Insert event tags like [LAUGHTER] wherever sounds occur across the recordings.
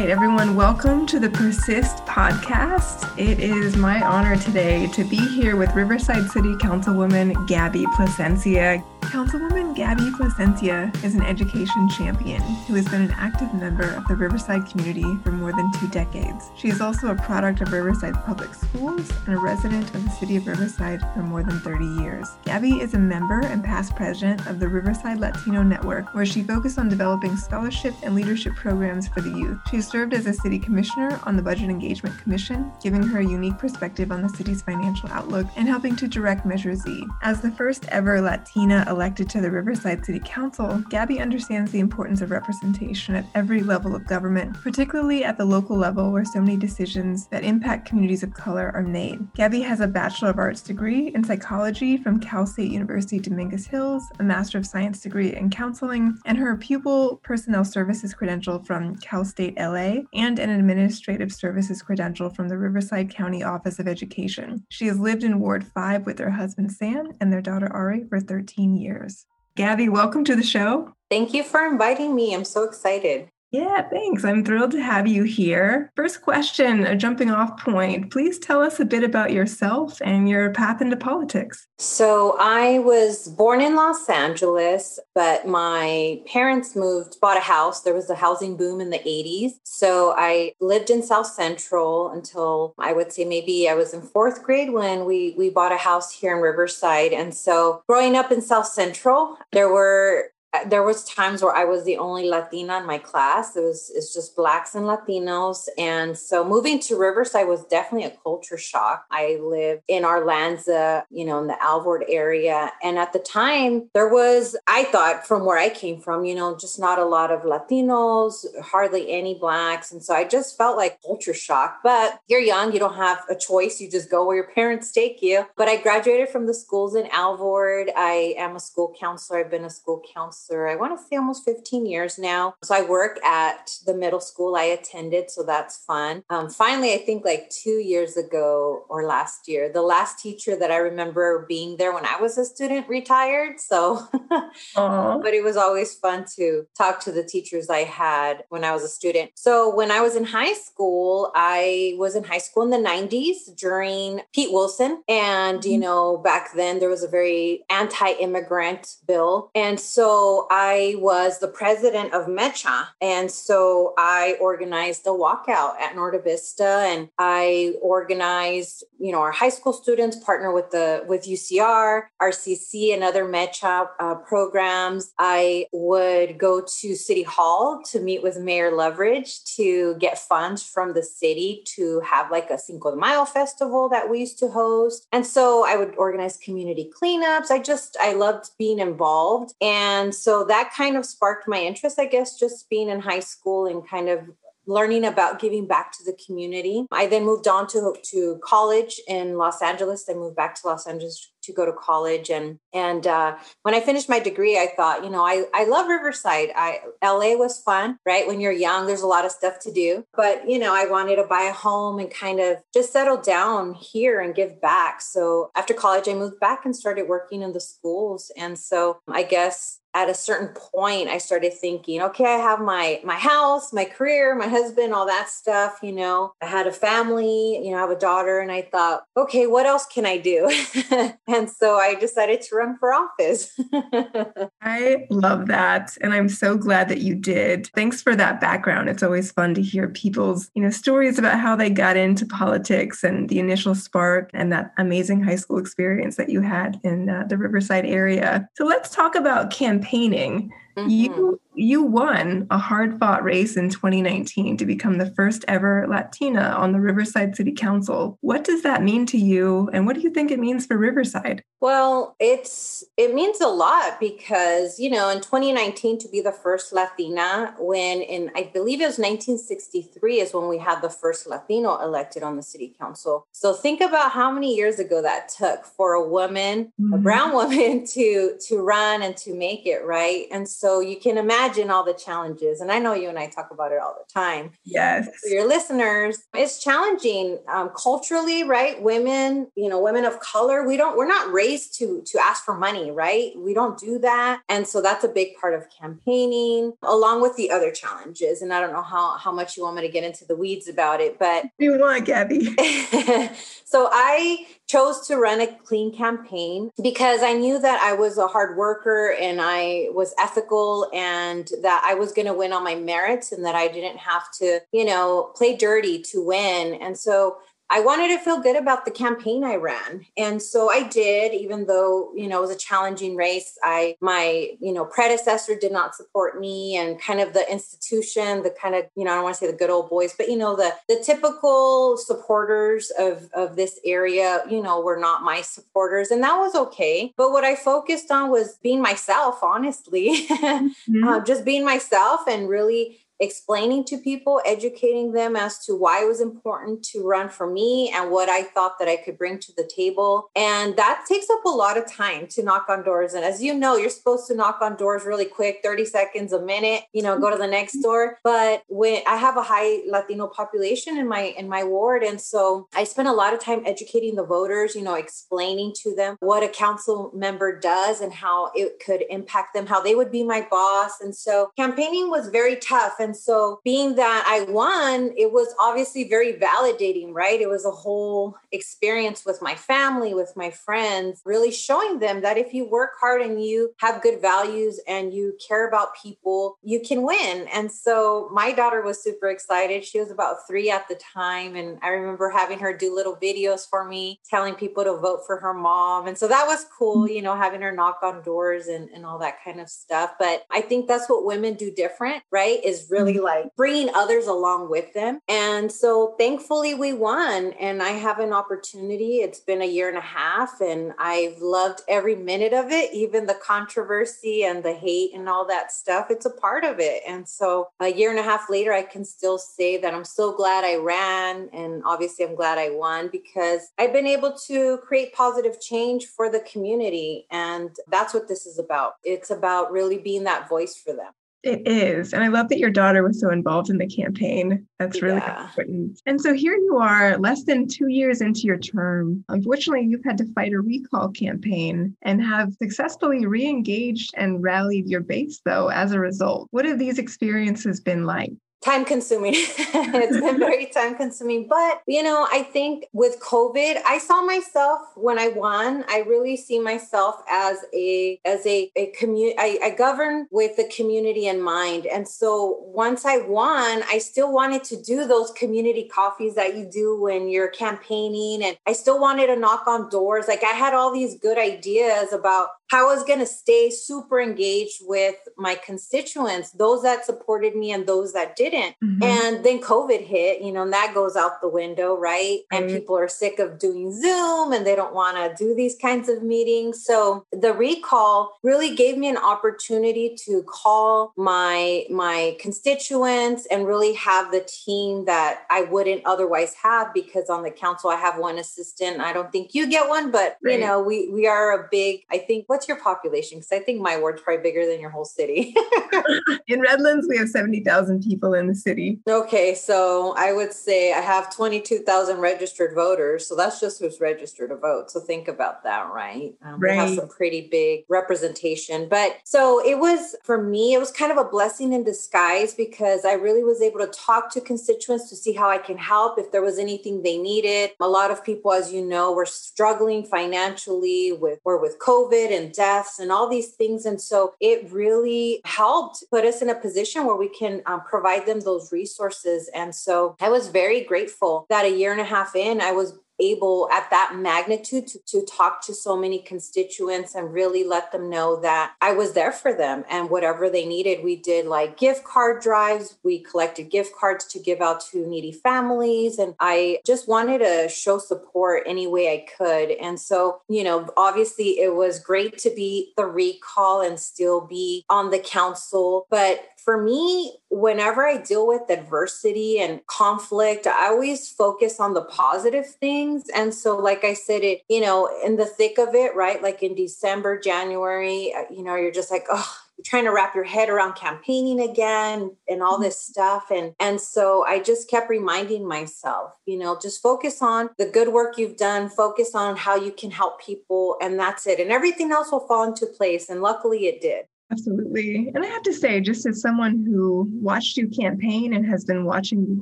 right, everyone, welcome to the Persist podcast. It is my honor today to be here with Riverside City Councilwoman Gabby Plasencia. Councilwoman Gabby Plasencia is an education champion who has been an active member of the Riverside community for more than two decades. She is also a product of Riverside Public Schools and a resident of the city of Riverside for more than 30 years. Gabby is a member and past president of the Riverside Latino Network, where she focused on developing scholarship and leadership programs for the youth. She served as a city commissioner on the Budget Engagement Commission, giving her a unique perspective on the city's financial outlook and helping to direct Measure Z. As the first ever Latina elected to the Riverside City Council, Gabby understands the importance of representation at every level of government, particularly at the local level where so many decisions that impact communities of color are made. Gabby has a Bachelor of Arts degree in psychology from Cal State University Dominguez Hills, a Master of Science degree in counseling, and her pupil personnel services credential from Cal State LA, and an administrative services credential from the Riverside County Office of Education. She has lived in Ward 5 with her husband Sam and their daughter Ari for 13 years years. Gabby, welcome to the show. Thank you for inviting me. I'm so excited. Yeah, thanks. I'm thrilled to have you here. First question, a jumping off point. Please tell us a bit about yourself and your path into politics. So, I was born in Los Angeles, but my parents moved, bought a house. There was a housing boom in the 80s. So, I lived in South Central until I would say maybe I was in fourth grade when we, we bought a house here in Riverside. And so, growing up in South Central, there were there was times where I was the only Latina in my class. It was it's just blacks and Latinos, and so moving to Riverside was definitely a culture shock. I lived in Arlanza, you know, in the Alvord area, and at the time there was, I thought, from where I came from, you know, just not a lot of Latinos, hardly any blacks, and so I just felt like culture shock. But you're young, you don't have a choice; you just go where your parents take you. But I graduated from the schools in Alvord. I am a school counselor. I've been a school counselor counselor, I want to say almost 15 years now. So I work at the middle school I attended. So that's fun. Um, finally, I think like two years ago or last year, the last teacher that I remember being there when I was a student retired. So, [LAUGHS] but it was always fun to talk to the teachers I had when I was a student. So when I was in high school, I was in high school in the 90s during Pete Wilson. And, you mm-hmm. know, back then there was a very anti immigrant bill. And so I was the president of MECHA. And so I organized a walkout at Norte Vista and I organized, you know, our high school students partner with the, with UCR, RCC and other MECHA uh, programs. I would go to City Hall to meet with Mayor Loveridge to get funds from the city to have like a Cinco de Mayo festival that we used to host. And so I would organize community cleanups. I just, I loved being involved. And so that kind of sparked my interest, I guess, just being in high school and kind of learning about giving back to the community. I then moved on to to college in Los Angeles. I moved back to Los Angeles to go to college and and uh, when I finished my degree, I thought, you know, I I love Riverside. I LA was fun, right? When you're young, there's a lot of stuff to do, but you know, I wanted to buy a home and kind of just settle down here and give back. So after college, I moved back and started working in the schools, and so I guess at a certain point i started thinking okay i have my my house my career my husband all that stuff you know i had a family you know i have a daughter and i thought okay what else can i do [LAUGHS] and so i decided to run for office. [LAUGHS] I love that and i'm so glad that you did. Thanks for that background. It's always fun to hear people's you know stories about how they got into politics and the initial spark and that amazing high school experience that you had in uh, the riverside area. So let's talk about campaigning, mm-hmm. you you won a hard fought race in 2019 to become the first ever Latina on the Riverside City Council. What does that mean to you and what do you think it means for Riverside? Well, it's it means a lot because, you know, in 2019 to be the first Latina when in I believe it was 1963 is when we had the first Latino elected on the city council. So think about how many years ago that took for a woman, mm-hmm. a brown [LAUGHS] woman to to run and to make it, right? And so you can imagine imagine all the challenges. And I know you and I talk about it all the time. Yes. For your listeners, it's challenging um, culturally, right? Women, you know, women of color, we don't, we're not raised to to ask for money, right? We don't do that, and so that's a big part of campaigning, along with the other challenges. And I don't know how how much you want me to get into the weeds about it, but you want, Gabby. [LAUGHS] [LAUGHS] so I chose to run a clean campaign because I knew that I was a hard worker and I was ethical and that I was going to win on my merits and that I didn't have to, you know, play dirty to win. And so I wanted to feel good about the campaign I ran. And so I did, even though, you know, it was a challenging race. I, my, you know, predecessor did not support me and kind of the institution, the kind of, you know, I don't want to say the good old boys, but, you know, the, the typical supporters of, of this area, you know, were not my supporters. And that was okay. But what I focused on was being myself, honestly, [LAUGHS] mm-hmm. uh, just being myself and really explaining to people, educating them as to why it was important to run for me and what I thought that I could bring to the table. And that takes up a lot of time to knock on doors. And as you know, you're supposed to knock on doors really quick 30 seconds, a minute, you know, go to the next mm-hmm. door. But when I have a high Latino population in my in my ward. And so I spent a lot of time educating the voters, you know, explaining to them what a council member does and how it could impact them, how they would be my boss. And so campaigning was very tough. And and so, being that I won, it was obviously very validating, right? It was a whole experience with my family, with my friends, really showing them that if you work hard and you have good values and you care about people, you can win. And so, my daughter was super excited. She was about three at the time. And I remember having her do little videos for me, telling people to vote for her mom. And so, that was cool, you know, having her knock on doors and, and all that kind of stuff. But I think that's what women do different, right? Is really really like bringing others along with them. And so thankfully we won and I have an opportunity. It's been a year and a half and I've loved every minute of it, even the controversy and the hate and all that stuff. It's a part of it. And so a year and a half later, I can still say that I'm so glad I ran. And obviously I'm glad I won because I've been able to create positive change for the community. And that's what this is about. It's about really being that voice for them. It is. And I love that your daughter was so involved in the campaign. That's really yeah. important. And so here you are, less than two years into your term. Unfortunately, you've had to fight a recall campaign and have successfully re engaged and rallied your base, though, as a result. What have these experiences been like? Time consuming. [LAUGHS] it's been [LAUGHS] very time consuming. But, you know, I think with COVID, I saw myself when I won, I really see myself as a, as a, a community, I, I govern with the community in mind. And so once I won, I still wanted to do those community coffees that you do when you're campaigning. And I still wanted to knock on doors. Like I had all these good ideas about how I was going to stay super engaged with my constituents, those that supported me and those that didn't. Mm-hmm. And then COVID hit, you know, and that goes out the window, right? And people are sick of doing Zoom and they don't want to do these kinds of meetings. So the recall really gave me an opportunity to call my my constituents and really have the team that I wouldn't otherwise have because on the council I have one assistant. I don't think you get one, but right. you know, we we are a big I think what's your population? Because I think my ward's probably bigger than your whole city. [LAUGHS] in Redlands, we have 70,000 people in the city. Okay, so I would say I have 22,000 registered voters. So that's just who's registered to vote. So think about that, right? Um, right. We have some pretty big representation. But so it was, for me, it was kind of a blessing in disguise because I really was able to talk to constituents to see how I can help if there was anything they needed. A lot of people, as you know, were struggling financially with or with COVID and deaths and all these things. And so it really helped put us in a position where we can um, provide them those resources. And so I was very grateful that a year and a half in, I was able at that magnitude to, to talk to so many constituents and really let them know that I was there for them and whatever they needed. We did like gift card drives, we collected gift cards to give out to needy families. And I just wanted to show support any way I could. And so, you know, obviously it was great to be the recall and still be on the council. But for me, whenever I deal with adversity and conflict, I always focus on the positive things. And so, like I said, it, you know, in the thick of it, right? Like in December, January, uh, you know, you're just like, oh, trying to wrap your head around campaigning again and all this stuff. And and so I just kept reminding myself, you know, just focus on the good work you've done, focus on how you can help people, and that's it. And everything else will fall into place. And luckily it did. Absolutely. And I have to say, just as someone who watched you campaign and has been watching you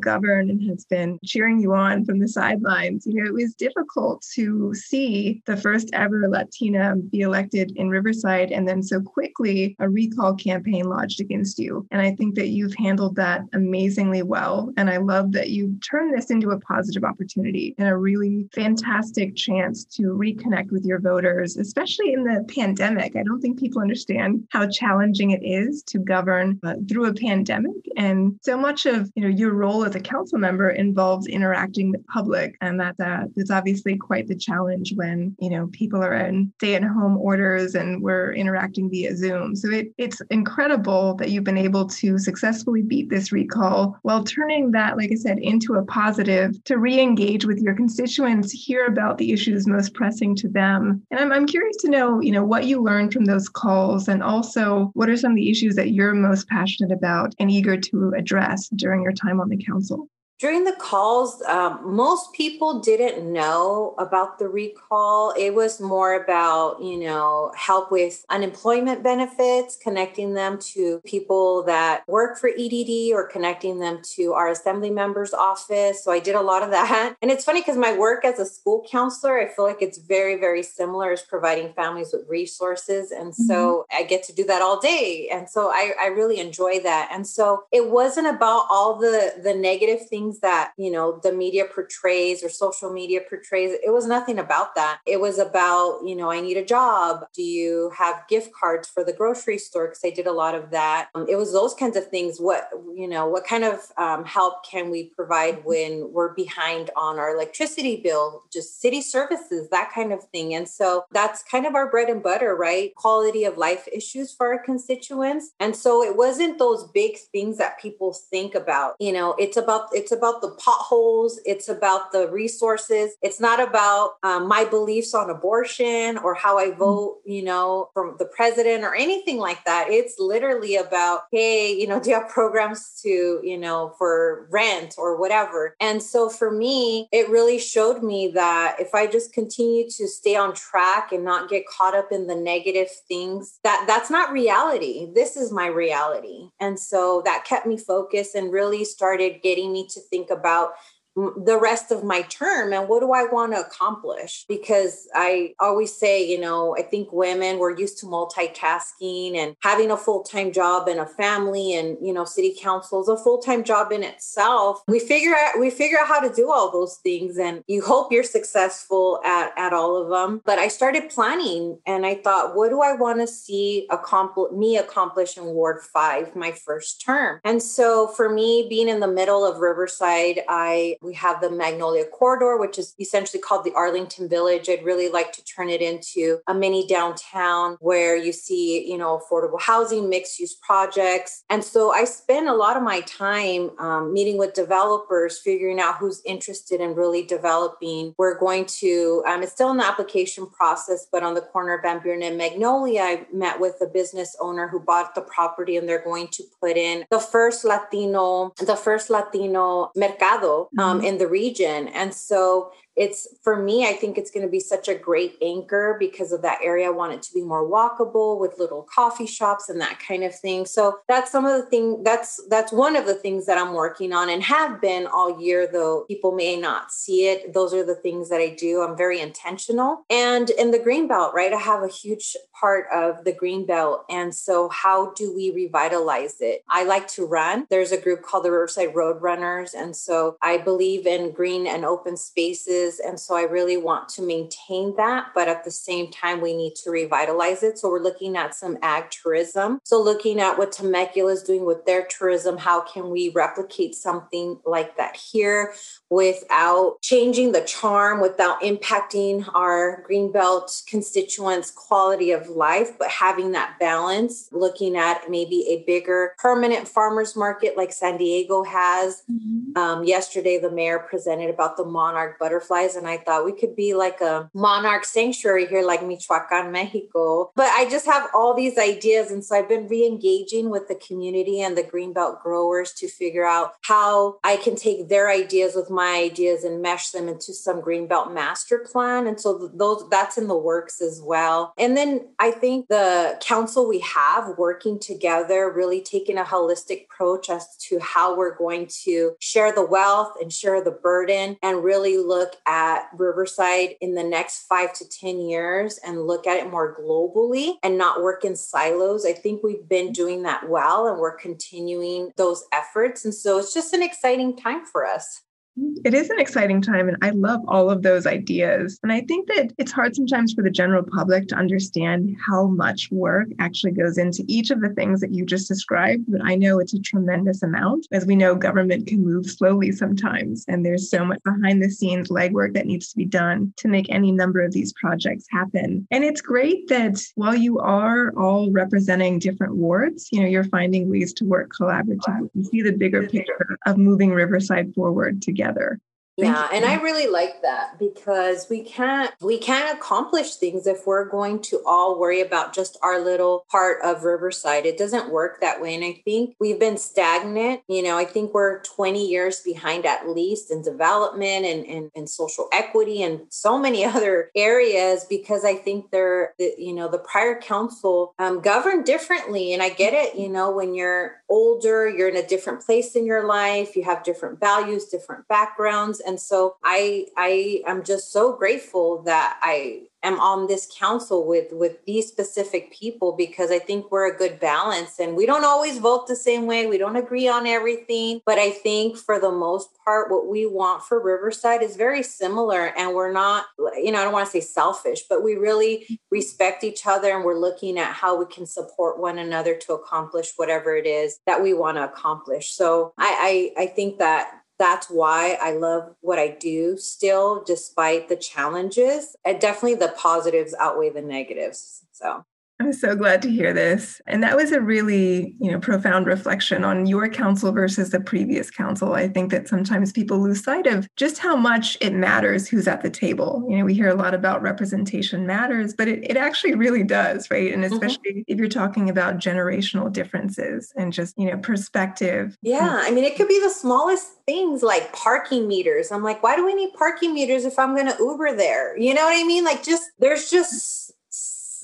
govern and has been cheering you on from the sidelines, you know, it was difficult to see the first ever Latina be elected in Riverside and then so quickly a recall campaign lodged against you. And I think that you've handled that amazingly well. And I love that you've turned this into a positive opportunity and a really fantastic chance to reconnect with your voters, especially in the pandemic. I don't think people understand how challenging it is to govern uh, through a pandemic. And so much of you know your role as a council member involves interacting with public, and that that is obviously quite the challenge when you know people are in stay-at-home orders and we're interacting via Zoom. So it, it's incredible that you've been able to successfully beat this recall while turning that, like I said, into a positive to re-engage with your constituents, hear about the issues most pressing to them. And I'm, I'm curious to know, you know, what you learned from those calls and also what are some of the issues that you're most passionate about and eager to address during your time on the council? During the calls, um, most people didn't know about the recall. It was more about, you know, help with unemployment benefits, connecting them to people that work for EDD or connecting them to our assembly member's office. So I did a lot of that. And it's funny because my work as a school counselor, I feel like it's very, very similar as providing families with resources. And so mm-hmm. I get to do that all day. And so I, I really enjoy that. And so it wasn't about all the, the negative things things that, you know, the media portrays or social media portrays. It was nothing about that. It was about, you know, I need a job. Do you have gift cards for the grocery store? Because I did a lot of that. Um, it was those kinds of things. What, you know, what kind of um, help can we provide mm-hmm. when we're behind on our electricity bill, just city services, that kind of thing. And so that's kind of our bread and butter, right? Quality of life issues for our constituents. And so it wasn't those big things that people think about. You know, it's about, it's about the potholes. It's about the resources. It's not about um, my beliefs on abortion or how I mm. vote, you know, from the president or anything like that. It's literally about, hey, you know, [LAUGHS] do you have programs to, you know, for rent or whatever? And so for me, it really showed me that if I just continue to stay on track and not get caught up in the negative things, that that's not reality. This is my reality. And so that kept me focused and really started getting me to think about the rest of my term and what do I want to accomplish? Because I always say, you know, I think women we're used to multitasking and having a full-time job and a family and, you know, city council is a full-time job in itself. We figure out we figure out how to do all those things and you hope you're successful at at all of them. But I started planning and I thought, what do I want to see accomplish me accomplish in Ward 5 my first term? And so for me being in the middle of Riverside, I we have the Magnolia Corridor, which is essentially called the Arlington Village. I'd really like to turn it into a mini downtown where you see, you know, affordable housing, mixed use projects. And so I spend a lot of my time um, meeting with developers, figuring out who's interested in really developing. We're going to, um, it's still in the application process, but on the corner of Van Buren and Magnolia, I met with a business owner who bought the property and they're going to put in the first Latino, the first Latino mercado um, um, in the region. And so it's for me, I think it's going to be such a great anchor because of that area. I want it to be more walkable with little coffee shops and that kind of thing. So that's some of the thing that's that's one of the things that I'm working on and have been all year, though people may not see it. Those are the things that I do. I'm very intentional. And in the green belt, right? I have a huge part of the green belt. And so how do we revitalize it? I like to run. There's a group called the Riverside Road Runners. And so I believe in green and open spaces and so I really want to maintain that. But at the same time, we need to revitalize it. So we're looking at some ag tourism. So looking at what Temecula is doing with their tourism, how can we replicate something like that here without changing the charm, without impacting our Greenbelt constituents' quality of life, but having that balance, looking at maybe a bigger permanent farmers market like San Diego has. Mm-hmm. Um, yesterday, the mayor presented about the Monarch butterflies and I thought we could be like a monarch sanctuary here, like Michoacan, Mexico. But I just have all these ideas. And so I've been re engaging with the community and the Greenbelt growers to figure out how I can take their ideas with my ideas and mesh them into some Greenbelt master plan. And so those that's in the works as well. And then I think the council we have working together, really taking a holistic approach as to how we're going to share the wealth and share the burden and really look at Riverside in the next five to 10 years and look at it more globally and not work in silos. I think we've been doing that well and we're continuing those efforts. And so it's just an exciting time for us. It is an exciting time, and I love all of those ideas. And I think that it's hard sometimes for the general public to understand how much work actually goes into each of the things that you just described. But I know it's a tremendous amount. As we know, government can move slowly sometimes, and there's so much behind the scenes legwork that needs to be done to make any number of these projects happen. And it's great that while you are all representing different wards, you know, you're finding ways to work collaboratively and see the bigger picture of moving Riverside forward together together. Yeah and i really like that because we can't we can't accomplish things if we're going to all worry about just our little part of riverside. It doesn't work that way and i think we've been stagnant. You know i think we're 20 years behind at least in development and, and, and social equity and so many [LAUGHS] other areas because i think they're the, you know the prior council um, governed differently and i get it you know when you're older you're in a different place in your life you have different values different backgrounds. And so i i am just so grateful that i am on this council with with these specific people because i think we're a good balance and we don't always vote the same way. We don't agree on everything but i think for the most part what we want for riverside is very similar and we're not you know i don't want to say selfish but we really mm-hmm. respect each other and we're looking at how we can support one another to accomplish whatever it is that we want to accomplish. So i i, I think that that's why I love what I do still, despite the challenges. And definitely the positives outweigh the negatives. So I'm so glad to hear this. And that was a really, you know, profound reflection on your council versus the previous council. I think that sometimes people lose sight of just how much it matters who's at the table. You know, we hear a lot about representation matters, but it, it actually really does, right? And mm-hmm. especially mm-hmm. if you're talking about generational differences and just, you know, perspective. Yeah. I mean, it could be the smallest things like parking meters. I'm like, why do we need parking meters if I'm going to Uber there? You know what I mean? Like, just there's just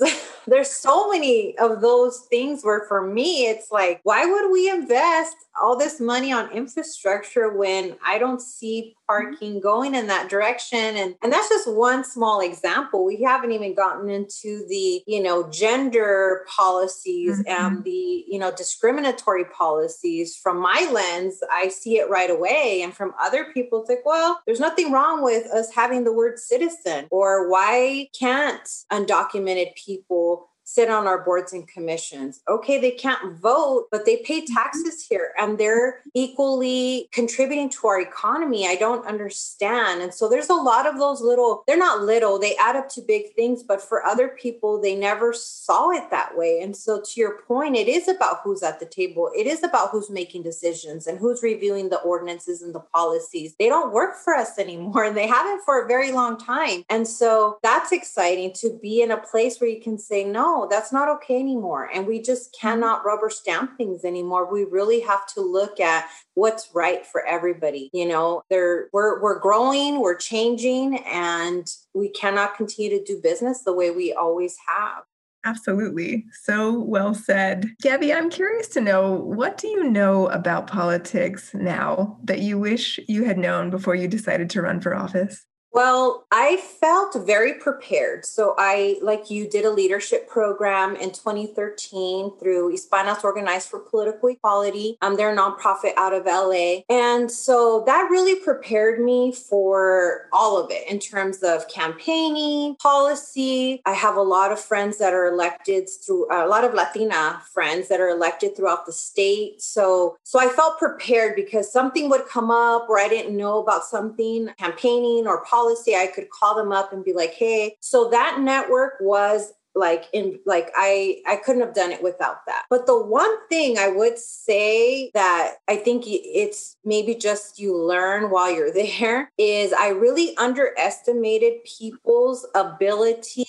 [LAUGHS] there's so many of those things where for me it's like why would we invest all this money on infrastructure when I don't see parking going in that direction. And, and that's just one small example. We haven't even gotten into the, you know, gender policies mm-hmm. and the, you know, discriminatory policies. From my lens, I see it right away. And from other people, it's like, well, there's nothing wrong with us having the word citizen or why can't undocumented people sit on our boards and commissions. Okay, they can't vote, but they pay mm-hmm. taxes here and they're equally contributing to our economy. I don't understand. And so there's a lot of those little, they're not little, they add up to big things, but for other people, they never saw it that way. And so to your point, it is about who's at the table, it is about who's making decisions and who's reviewing the ordinances and the policies. They don't work for us [LAUGHS] anymore and they haven't for a very long time. And so that's exciting to be in a place where you can say, no, that's not okay anymore. And we just mm-hmm. cannot rubber stamp things anymore. We really have to look at what's right for everybody. You know, there we're we're growing, we're changing, and we cannot continue to do business the way we always have. Absolutely. So well said. Gabby, I'm curious to know what do you know about politics now that you wish you had known before you decided to run for office? Well, I felt very prepared. So I, like you, did a leadership program in 2013 through Hispanas Organized for Political Equality. Um, they're a nonprofit out of LA. And so that really prepared me for all of it in terms of campaigning, policy. I have a lot of friends that are elected through a lot of Latina friends that are elected throughout the state. So so I felt prepared because something would come up where I didn't know about something, campaigning or policy policy, I could call them up and be like, hey, so that network was like in like I I couldn't have done it without that. But the one thing I would say that I think it's maybe just you learn while you're [LAUGHS] there is I really underestimated people's ability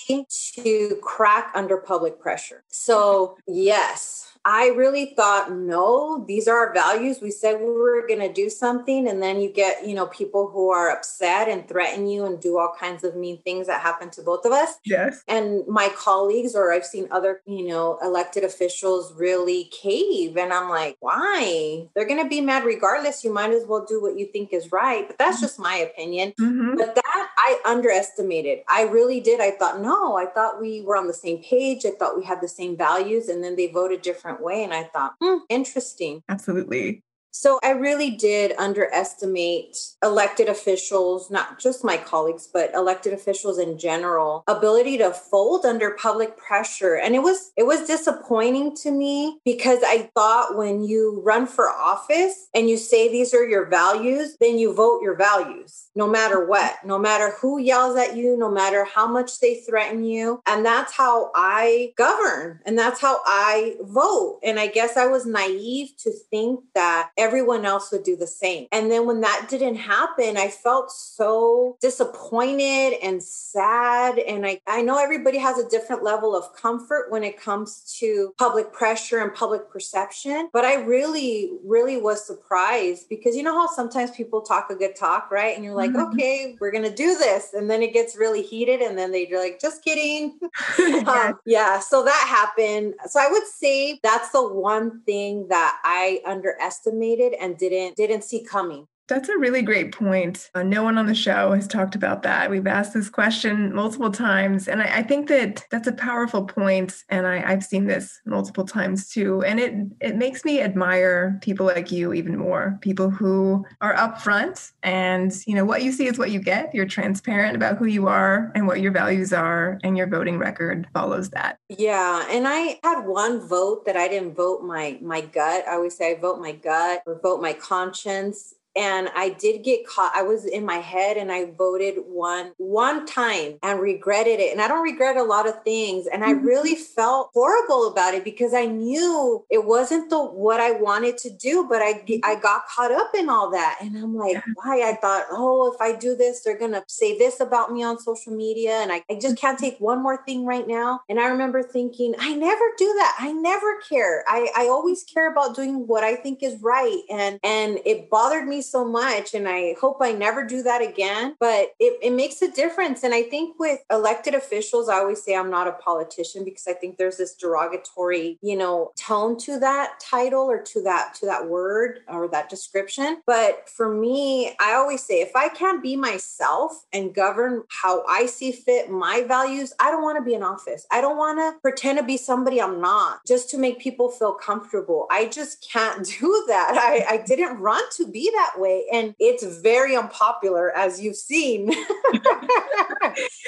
to crack under public pressure. So, yes, I really thought, no, these are our values. We said we were going to do something. And then you get, you know, people who are upset and threaten you and do all kinds of mean things that happen to both of us. Yes. And my colleagues, or I've seen other, you know, elected officials really cave. And I'm like, why? They're going to be mad regardless. You might as well do what you think is right. But that's mm-hmm. just my opinion. Mm-hmm. But that I underestimated. I really did. I thought, no, I thought we were on the same page. I thought we had the same values. And then they voted different different way. And I thought, hmm, interesting. Absolutely. So I really did underestimate elected officials, not just my colleagues, but elected officials in general, ability to fold under public pressure. And it was it was disappointing to me because I thought when you run for office and you say these are your values, then you vote your values no matter what, no matter who yells at you, no matter how much they threaten you. And that's how I govern and that's how I vote. And I guess I was naive to think that everyone else would do the same. And then when that didn't happen, I felt so disappointed and sad. And I, I know everybody has a different level of comfort when it comes to public pressure and public perception. But I really, really was surprised because you know how sometimes people talk a good talk, right? And you're like, mm-hmm. okay, we're going to do this. And then it gets really heated. And then they're like, just kidding. [LAUGHS] [LAUGHS] um, yeah. So that happened. So I would say that's the one thing that I underestimated and didn't didn't see coming. That's a really great point. Uh, no one on the show has talked about that. We've asked this question multiple times, and I, I think that that's a powerful point. And I, have seen this multiple times too. And it it makes me admire people like you even more. People who are upfront, and you know what you see is what you get. You're transparent about who you are and what your values are, and your voting record follows that. Yeah, and I had one vote that I didn't vote my my gut. I always say I vote my gut or vote my conscience and I did get caught. I was in my head and I voted one one time and regretted it. And I don't regret a lot of things. And I mm-hmm. really felt horrible about it because I knew it wasn't the what I wanted to do, but I mm-hmm. I got caught up in all that. And I'm like, why? I thought, oh, if I do this, they're gonna say this about me on social media. And I, I just can't mm-hmm. take one more thing right now. And I remember thinking, I never do that. I never care. I, I always care about doing what I think is right. And and it bothered me so much and I hope I never do that again. But it, it makes a difference. And I think with elected officials, I always say I'm not a politician because I think there's this derogatory, you know, tone to that title or to that to that word or that description. But for me, I always say if I can't be myself and govern how I see fit my values, I don't want to be in office. I don't want to pretend to be somebody I'm not just to make people feel comfortable. I just can't [LAUGHS] do that. I, I didn't run to be that way. And it's very unpopular, as you've seen. [LAUGHS]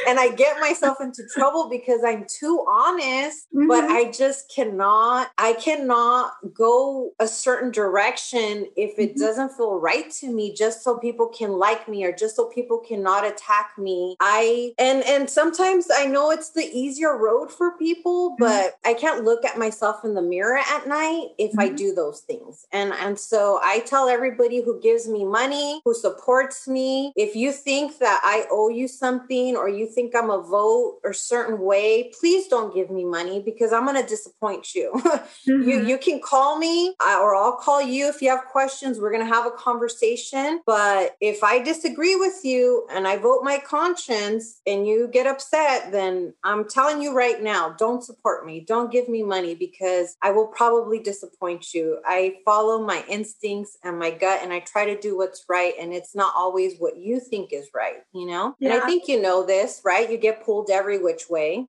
and I get myself into trouble because I'm too honest, mm-hmm. but I just cannot, I cannot go a certain direction if it mm-hmm. doesn't feel right to me, just so people can like me or just so people cannot attack me. I, and, and sometimes I know it's the easier road for people, mm-hmm. but I can't look at myself in the mirror at night if I mm-hmm. do those things. And, and so I tell everybody who gives me money, who supports me. If you think that I owe you something or you think I'm a vote or certain way, please don't give me money because I'm going to disappoint you. [LAUGHS] Mm-hmm. you. You can call me or I'll call you if you have questions. We're going to have a conversation. But if I disagree with you and I vote my conscience and you get upset, then I'm telling you right now, don't support me. Don't give me money because I will probably disappoint you. I follow my instincts and my gut and I try to do what's right and it's not always what you think is right you know? Yeah. and i think you know this right? You get pulled every which way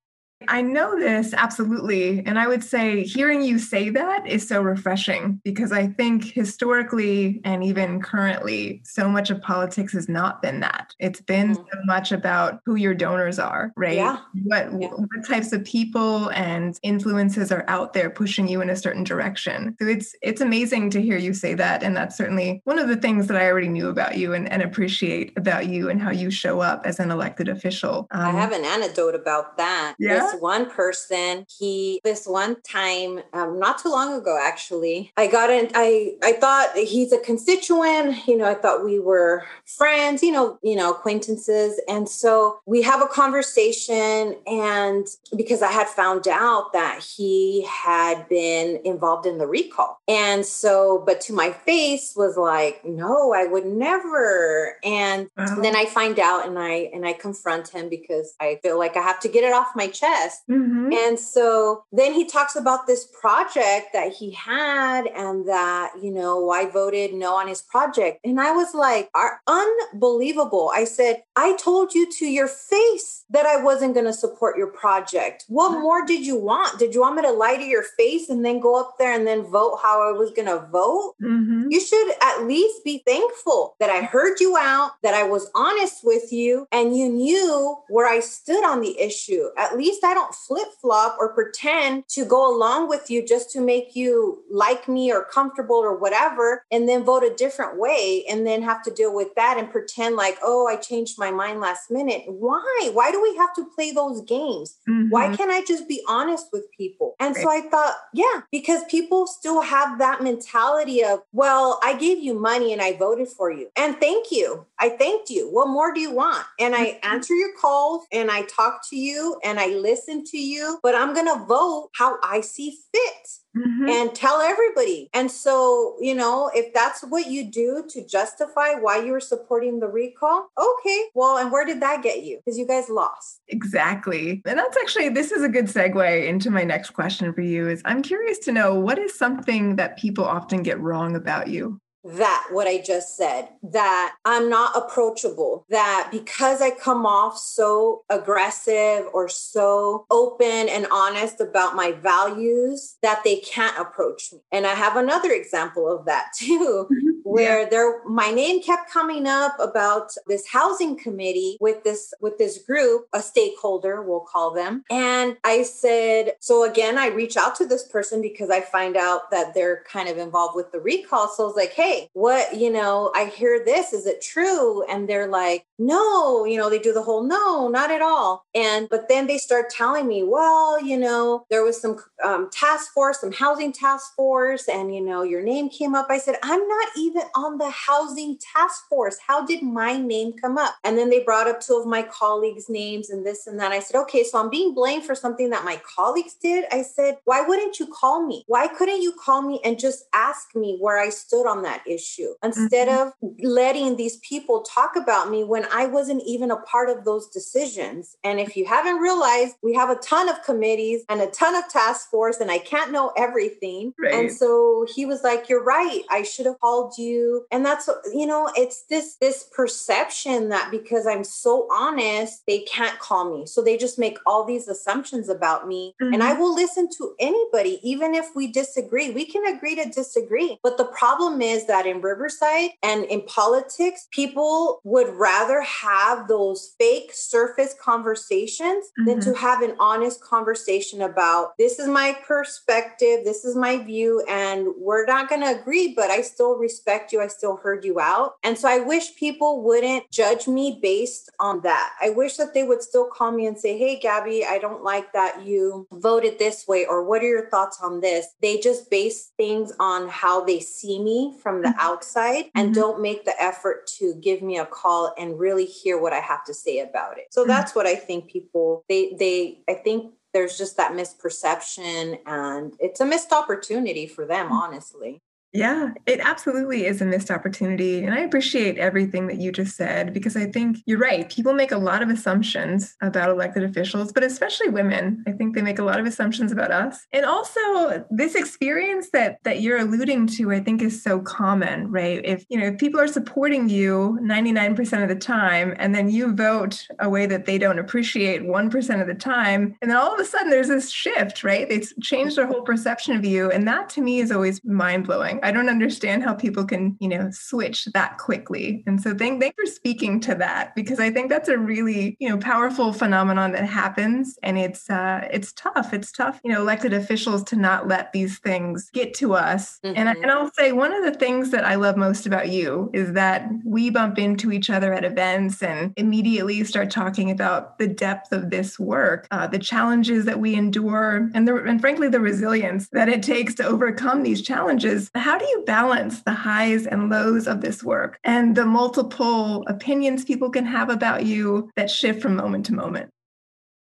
I know this absolutely. And I would say hearing you say that is so refreshing because I think historically and even currently, so much of politics has not been that. It's been mm. so much about who your donors are, right? Yeah. What, yeah. what types of people and influences are out there pushing you in a certain direction. So it's it's amazing to hear you say that. And that's certainly one of the things that I already knew about you and, and appreciate about you and how you show up as an elected official. Um, I have an anecdote about that. Yeah this one person. He this one time, um, not too long ago, actually, I got in. I I thought he's a constituent. You know, I thought we were friends. You know, you know, acquaintances, and so we have a conversation. And because I had found out that he had been involved in the recall, and so, but to my face was like, no, I would never. And uh-huh. then I find out, and I and I confront him because I feel like I have to get it off my chest. Mm-hmm. And so then he talks about this project that he had and that, you know, I voted no on his project. And I was like, are unbelievable. I said, I told you to your face that I wasn't going to support your project. What mm-hmm. more did you want? Did you want me to lie to your face and then go up there and then vote how I was going to vote? Mm-hmm. You should at least be thankful that I heard you out, that I was honest with you, and you knew where I stood on the issue. At least I don't flip flop or pretend to go along with you just to make you like me or comfortable or whatever, and then vote a different way and then have to deal with that and pretend like, oh, I changed my mind last minute. Why? Why do we have to play those games? Mm-hmm. Why can't I just be honest with people? And right. so I thought, yeah, because people still have that mentality of, well, I gave you money and I voted for you. And thank you. I thanked you. What more do you want? And I mm-hmm. answer your calls and I talk to you and I listen to you, but I'm going to vote how I see fit. Mm-hmm. and tell everybody. And so, you know, if that's what you do to justify why you were supporting the recall, okay, well, and where did that get you? Because you guys lost. Exactly. And that's actually, this is a good segue into my next question for you is I'm curious to know what is something that people often get wrong about you? That what I just said, that I'm not approachable, that because I come off so aggressive or so open and honest about my values, that they can't approach me. And I have another example of that [LAUGHS] too. Mm-hmm where yeah. there my name kept coming up about this housing committee with this with this group a stakeholder we'll call them and i said so again i reach out to this person because i find out that they're kind of involved with the recall so i was like hey what you know i hear this is it true and they're like no you know they do the whole no not at all and but then they start telling me well you know there was some um, task force some housing task force and you know your name came up i said i'm not even on the housing task force. How did my name come up? And then they brought up two of my colleagues' names and this and that. I said, okay, so I'm being blamed for something that my colleagues did. I said, why wouldn't you call me? Why couldn't you call me and just ask me where I stood on that issue instead mm-hmm. of letting these people talk about me when I wasn't even a part of those decisions? And if you haven't realized, we have a ton of committees and a ton of task force, and I can't know everything. Right. And so he was like, You're right. I should have called you you and that's you know it's this this perception that because i'm so honest they can't call me so they just make all these assumptions about me mm-hmm. and i mm-hmm. will listen to anybody even if we disagree we can agree to disagree but the problem is that in riverside and in politics people would rather have those fake surface conversations mm-hmm. than to mm-hmm. have an honest conversation about this is my perspective this is my view and we're not going to agree but i still respect respect you. I still heard you out. And so I wish people wouldn't judge me based on that. I wish that they would still call me and say, Hey, Gabby, I don't like that you voted this way, or what are your thoughts on this? They just base things on how they see me from the mm-hmm. outside and mm-hmm. don't make the effort to give me a call and really hear what I have to say about it. So mm-hmm. that's what I think people, they, they, I think there's just that misperception and it's a missed opportunity for them, mm. honestly. Yeah, it absolutely is a missed opportunity. And I appreciate everything that you just said because I think you're right. People make a lot of assumptions about elected officials, but especially women. I think they make a lot of assumptions about us. And also this experience that that you're alluding to, I think is so common, right? If you know, if people are supporting you 99% of the time and then you vote a way that they don't appreciate 1% of the time, and then all of a sudden there's this shift, right? They change their whole perception of you. And that to me is always mind-blowing. I don't understand how people can, you know, switch that quickly. And so thank thank for speaking to that because I think that's a really, you know, powerful phenomenon that happens and it's uh it's tough. It's tough, you know, elected officials to not let these things get to us. Mm-hmm. And I, and I'll say one of the things that I love most about you is that we bump into each other at events and immediately start talking about the depth of this work, uh, the challenges that we endure, and the and frankly the resilience that it takes to overcome these challenges. How do you balance the highs and lows of this work and the multiple opinions people can have about you that shift from moment to moment?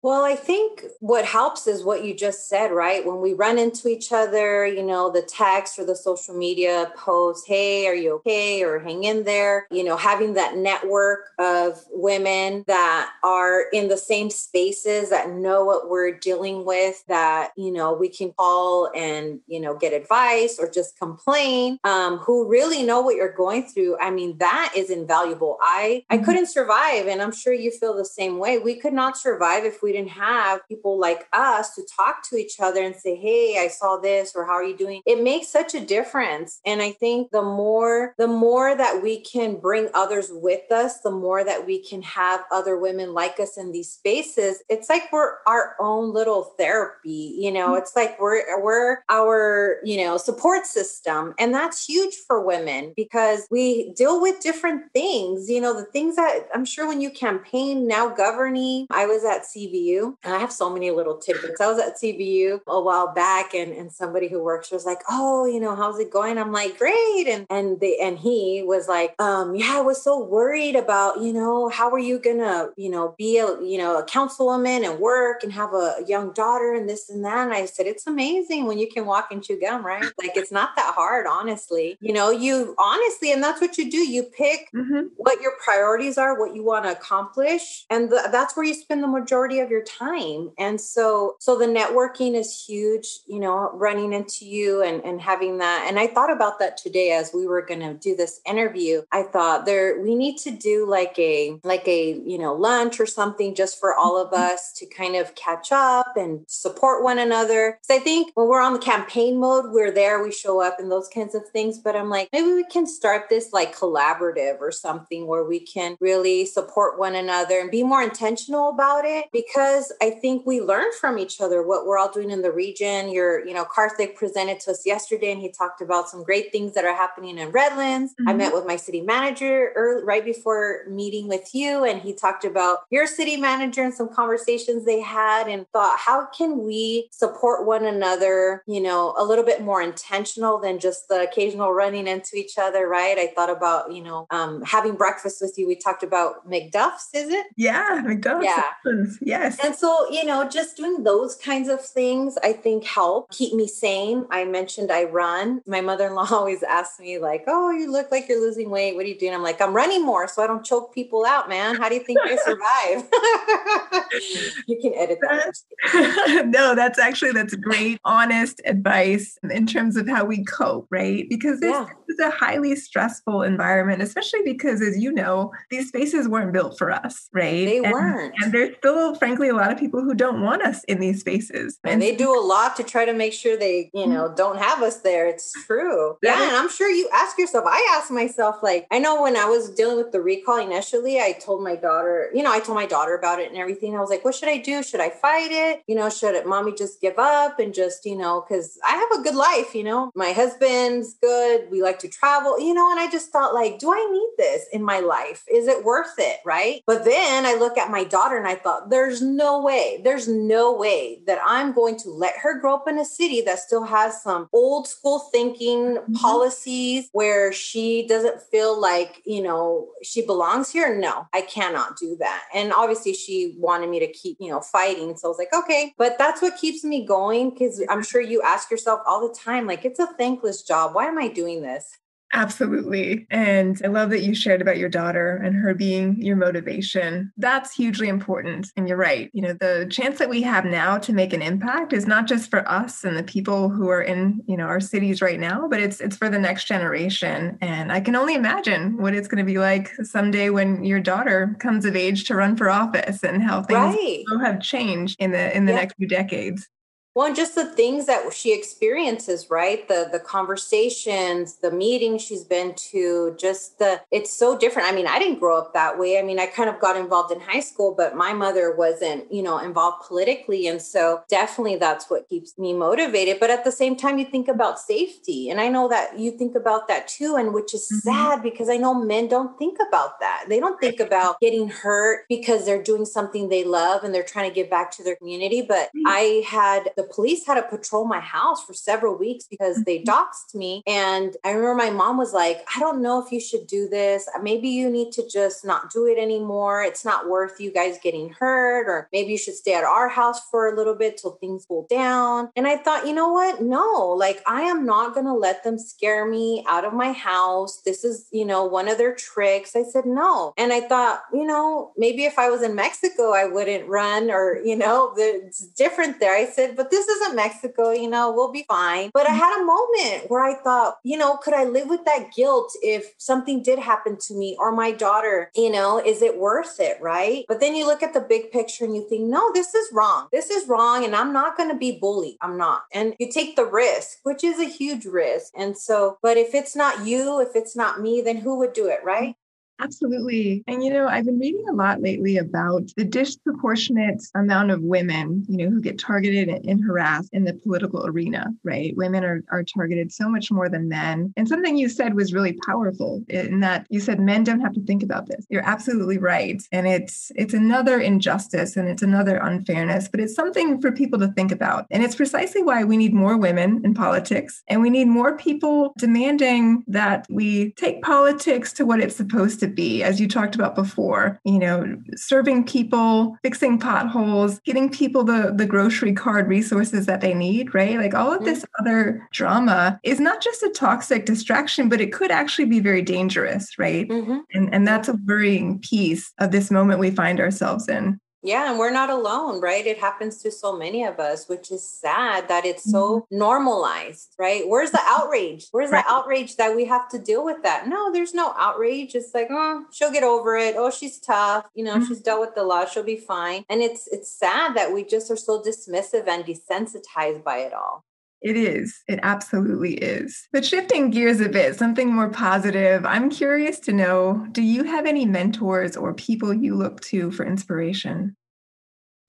Well, I think what helps is what you just said, right? When we run into each other, you know, the text or the social media post, hey, are you okay? Or hang in there, you know, having that network of women that are in the same spaces that know what we're dealing with, that, you know, we can call and, you know, get advice or just complain, um, who really know what you're going through. I mean, that is invaluable. I, I mm-hmm. couldn't survive, and I'm sure you feel the same way. We could not survive if we we didn't have people like us to talk to each other and say, Hey, I saw this, or how are you doing? It makes such a difference. And I think the more, the more that we can bring others with us, the more that we can have other women like us in these spaces. It's like we're our own little therapy, you know, mm-hmm. it's like we're, we're our, you know, support system. And that's huge for women because we deal with different things, you know, the things that I'm sure when you campaign now governing, I was at CV CBU. And I have so many little tidbits. I was at CBU a while back and, and somebody who works was like, Oh, you know, how's it going? I'm like, great. And and they and he was like, um, yeah, I was so worried about, you know, how are you gonna, you know, be a, you know, a councilwoman and work and have a young daughter and this and that. And I said, It's amazing when you can walk and chew gum, right? Like it's not that hard, honestly. You know, you honestly, and that's what you do. You pick mm-hmm. what your priorities are, what you want to accomplish, and the, that's where you spend the majority of your time. And so so the networking is huge you know running into you and and having that. And i thought about that today as we were going to do this interview. I thought there we need to do like a like a you know lunch or something just for all of mm-hmm. us to kind of catch up and support one another. So i think when we're on the campaign mode we're there we show up and those kinds of things. But i'm like maybe we can start this like collaborative or something where we can really support one another and be more intentional about it because because I think we learn from each other what we're all doing in the region. Your, you know, Karthik presented to us yesterday and he talked about some great things that are happening in Redlands. Mm-hmm. I met with my city manager early, right before meeting with you, and he talked about your city manager and some conversations they had and thought, how can we support one another, you know, a little bit more intentional than just the occasional running into each other, right? I thought about, you know, um, having breakfast with you. We talked about McDuff's, is it? Yeah, McDuff's. Yeah. Yes. And so, you know, just doing those kinds of things, I think help keep me sane. I mentioned I run. My mother in law [LAUGHS] always asks me, like, oh, you look like you're losing weight. What are you doing? I'm like, I'm running more so I don't choke people out, man. How do you think I [LAUGHS] survive? [LAUGHS] you can edit that. no, that's actually, that's great, honest advice in terms of how we cope, right? Because this yeah. is a highly stressful environment, especially because, as you know, these spaces weren't built for us, right? They and, weren't. And there's still, frankly, frankly a lot of people who don't want us in these spaces. And, and they do a lot to try to make sure they, you know, mm-hmm. don't have us there. It's true. Yeah. Is- and I'm sure you ask yourself, I ask myself, like, I know when I was dealing with the recall initially, I told my daughter, you know, I told my daughter about it and everything. I was like, what should I do? Should I fight it? You know, should it, mommy just give up and just, you know, because I have a good life, you know, my husband's good. We like to travel, you know, and I just thought, like, do I need this in my life? Is it worth it? Right. But then I look at my daughter and I thought, there's no way, there's no way that I'm going to let her grow up in a city that still has some old school thinking mm-hmm. policies where she doesn't feel like, you know, she belongs here. No, I cannot do that. And obviously, she wanted me to keep, you know, fighting. So I was like, okay, but that's what keeps me going because I'm sure you ask yourself all the time, like, it's a thankless job. Why am I doing this? Absolutely. And I love that you shared about your daughter and her being your motivation. That's hugely important. And you're right. You know, the chance that we have now to make an impact is not just for us and the people who are in, you know, our cities right now, but it's it's for the next generation. And I can only imagine what it's going to be like someday when your daughter comes of age to run for office and how things right. have changed in the in the next few decades. Well, and just the things that she experiences, right? The the conversations, the meetings she's been to, just the it's so different. I mean, I didn't grow up that way. I mean, I kind of got involved in high school, but my mother wasn't, you know, involved politically. And so definitely that's what keeps me motivated. But at the same time, you think about safety. And I know that you think about that too, and which is mm-hmm. sad because I know men don't think about that. They don't think about getting hurt because they're doing something they love and they're trying to give back to their community. But mm-hmm. I had the police had to patrol my house for several weeks because they mm-hmm. doxed me. And I remember my mom was like, I don't know if you should do this. Maybe you need to just not do it anymore. It's not worth you guys getting hurt, or maybe you should stay at our house for a little bit till things cool down. And I thought, you know what? No, like I am not going to let them scare me out of my house. This is, you know, one of their tricks. I said, no. And I thought, you know, maybe if I was in Mexico, I wouldn't run or, you know, it's different there. I said, but this isn't Mexico, you know, we'll be fine. But I mm. had a moment where I thought, you know, could I live with that guilt if something did happen to me or my daughter? You know, is it worth it? Right. But then you look at the big picture and you think, no, this is wrong. This is wrong. And I'm not going to be bullied. I'm not. And you take the risk, which is a huge risk. And so, but if it's not you, if it's not me, then who would do it? Right. Absolutely. And, you know, I've been reading a lot lately about the disproportionate amount of women, you know, who get targeted and harassed in the political arena, right? Women are, are targeted so much more than men. And something you said was really powerful in that you said men don't have to think about this. You're absolutely right. And it's it's another injustice and it's another unfairness, but it's something for people to think about. And it's precisely why we need more women in politics and we need more people demanding that we take politics to what it's supposed to be, as you talked about before, you know, serving people, fixing potholes, getting people the, the grocery card resources that they need, right? Like all of this mm-hmm. other drama is not just a toxic distraction, but it could actually be very dangerous, right? Mm-hmm. And, and that's a worrying piece of this moment we find ourselves in. Yeah, and we're not alone, right? It happens to so many of us, which is sad that it's so mm-hmm. normalized, right? Where's the outrage? Where's right. the outrage that we have to deal with that? No, there's no outrage. It's like, oh, she'll get over it. Oh, she's tough. You know, mm-hmm. she's dealt with the law. She'll be fine. And it's it's sad that we just are so dismissive and desensitized by it all. It is. It absolutely is. But shifting gears a bit, something more positive, I'm curious to know do you have any mentors or people you look to for inspiration?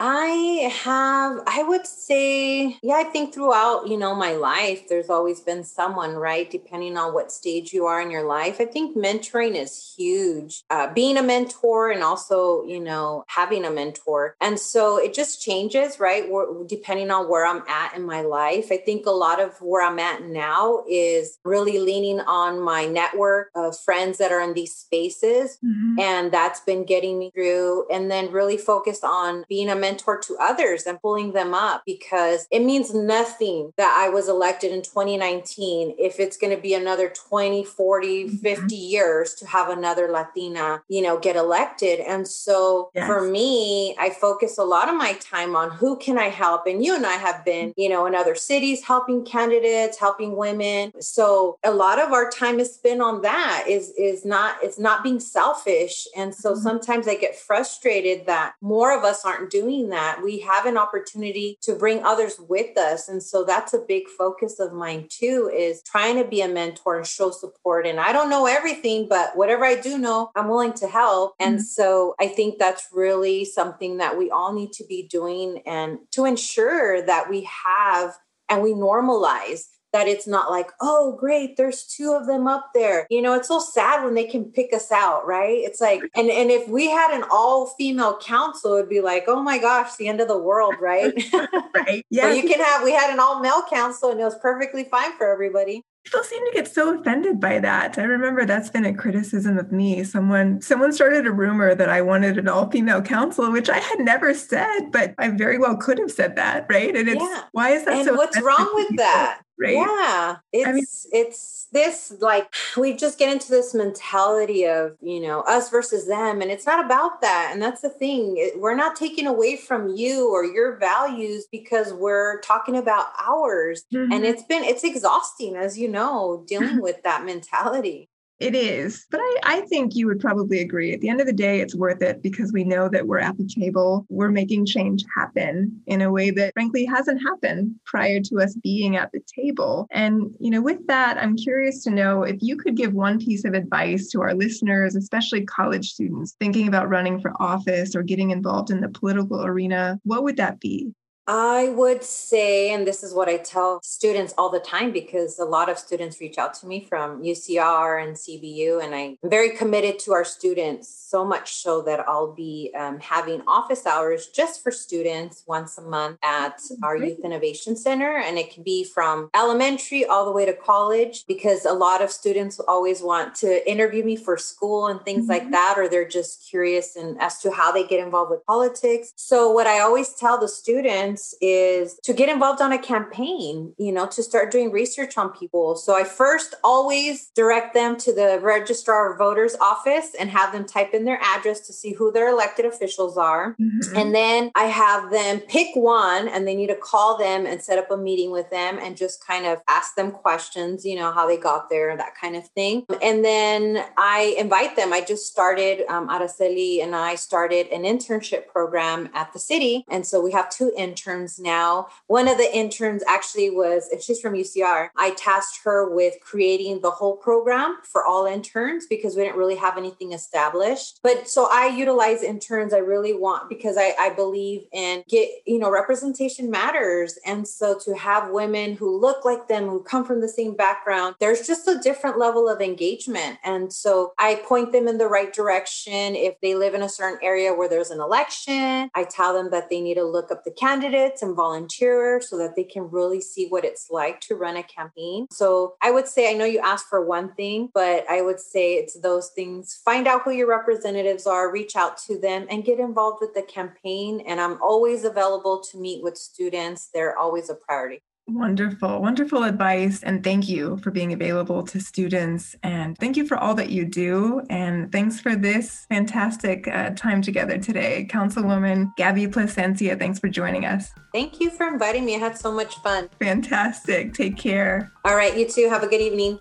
I have, I would say, yeah, I think throughout, you know, my life, there's always been someone, right? Depending on what stage you are in your life. I think mentoring is huge. Uh, being a mentor and also, you know, having a mentor. And so it just changes, right? depending on where I'm at in my life. I think a lot of where I'm at now is really leaning on my network of friends that are in these spaces. Mm-hmm. And that's been getting me through. And then really focused on being a mentor mentor to others and pulling them up because it means nothing that I was elected in 2019 if it's going to be another 20, 40, mm-hmm. 50 years to have another Latina, you know, get elected. And so yes. for me, I focus a lot of my time on who can I help? And you and I have been, you know, in other cities helping candidates, helping women. So a lot of our time is spent on that is is not it's not being selfish. And so mm-hmm. sometimes I get frustrated that more of us aren't doing doing that, we have an opportunity to bring others with us. And so that's a big focus of mine too, is trying to be a mentor and show support. And I don't know everything, but whatever I do know, I'm willing to help. And mm-hmm. so I think that's really something that we all need to be doing and to ensure that we have and we normalize that it's not like, oh, great, there's two of them up there. You know, it's so sad when they can pick us out, right? It's like, and and if we had an all female council, it'd be like, oh my gosh, the end of the world, right? [LAUGHS] right. Yeah. you can have, we had an all male council and it was perfectly fine for everybody people seem to get so offended by that i remember that's been a criticism of me someone someone started a rumor that i wanted an all-female council which i had never said but i very well could have said that right and it's yeah. why is that and so what's wrong with that right? Yeah. It's I mean, it's this like we just get into this mentality of, you know, us versus them and it's not about that. And that's the thing. We're not taking away from you or your values because we're talking about ours. Mm-hmm. And it's been it's exhausting as you know dealing [LAUGHS] with that mentality. It is, but I, I think you would probably agree. At the end of the day, it's worth it because we know that we're at the table. We're making change happen in a way that frankly hasn't happened prior to us being at the table. And, you know, with that, I'm curious to know if you could give one piece of advice to our listeners, especially college students thinking about running for office or getting involved in the political arena, what would that be? I would say, and this is what I tell students all the time because a lot of students reach out to me from UCR and CBU, and I'm very committed to our students, so much so that I'll be um, having office hours just for students once a month at our Youth Innovation Center. And it can be from elementary all the way to college because a lot of students always want to interview me for school and things mm-hmm. like that, or they're just curious and as to how they get involved with politics. So, what I always tell the students, is to get involved on a campaign, you know, to start doing research on people. So I first always direct them to the registrar of voters office and have them type in their address to see who their elected officials are. Mm-hmm. And then I have them pick one and they need to call them and set up a meeting with them and just kind of ask them questions, you know, how they got there, and that kind of thing. And then I invite them. I just started, um, Araceli and I started an internship program at the city. And so we have two interns interns now. One of the interns actually was, if she's from UCR, I tasked her with creating the whole program for all interns because we didn't really have anything established. But so I utilize interns I really want because I, I believe in get, you know, representation matters. And so to have women who look like them, who come from the same background, there's just a different level of engagement. And so I point them in the right direction. If they live in a certain area where there's an election, I tell them that they need to look up the candidate candidates and volunteer so that they can really see what it's like to run a campaign. So I would say, I know you asked for one thing, but I would say it's those things. Find out who your representatives are, reach out to them, and get involved with the campaign. And I'm always available to meet with students, they're always a priority. Wonderful, wonderful advice. And thank you for being available to students. And thank you for all that you do. And thanks for this fantastic uh, time together today. Councilwoman Gabby Plascencia, thanks for joining us. Thank you for inviting me. I had so much fun. Fantastic. Take care. All right, you too. Have a good evening.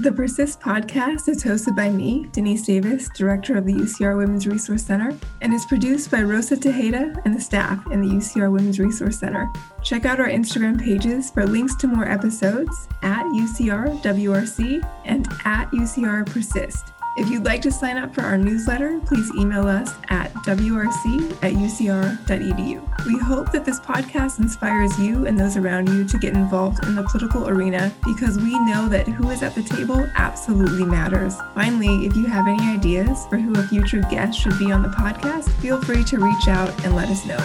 The Persist podcast is hosted by me, Denise Davis, director of the UCR Women's Resource Center, and is produced by Rosa Tejeda and the staff in the UCR Women's Resource Center. Check out our Instagram pages for links to more episodes at UCR WRC and at UCR Persist. If you'd like to sign up for our newsletter, please email us at wrc at ucr.edu. We hope that this podcast inspires you and those around you to get involved in the political arena because we know that who is at the table absolutely matters. Finally, if you have any ideas for who a future guest should be on the podcast, feel free to reach out and let us know.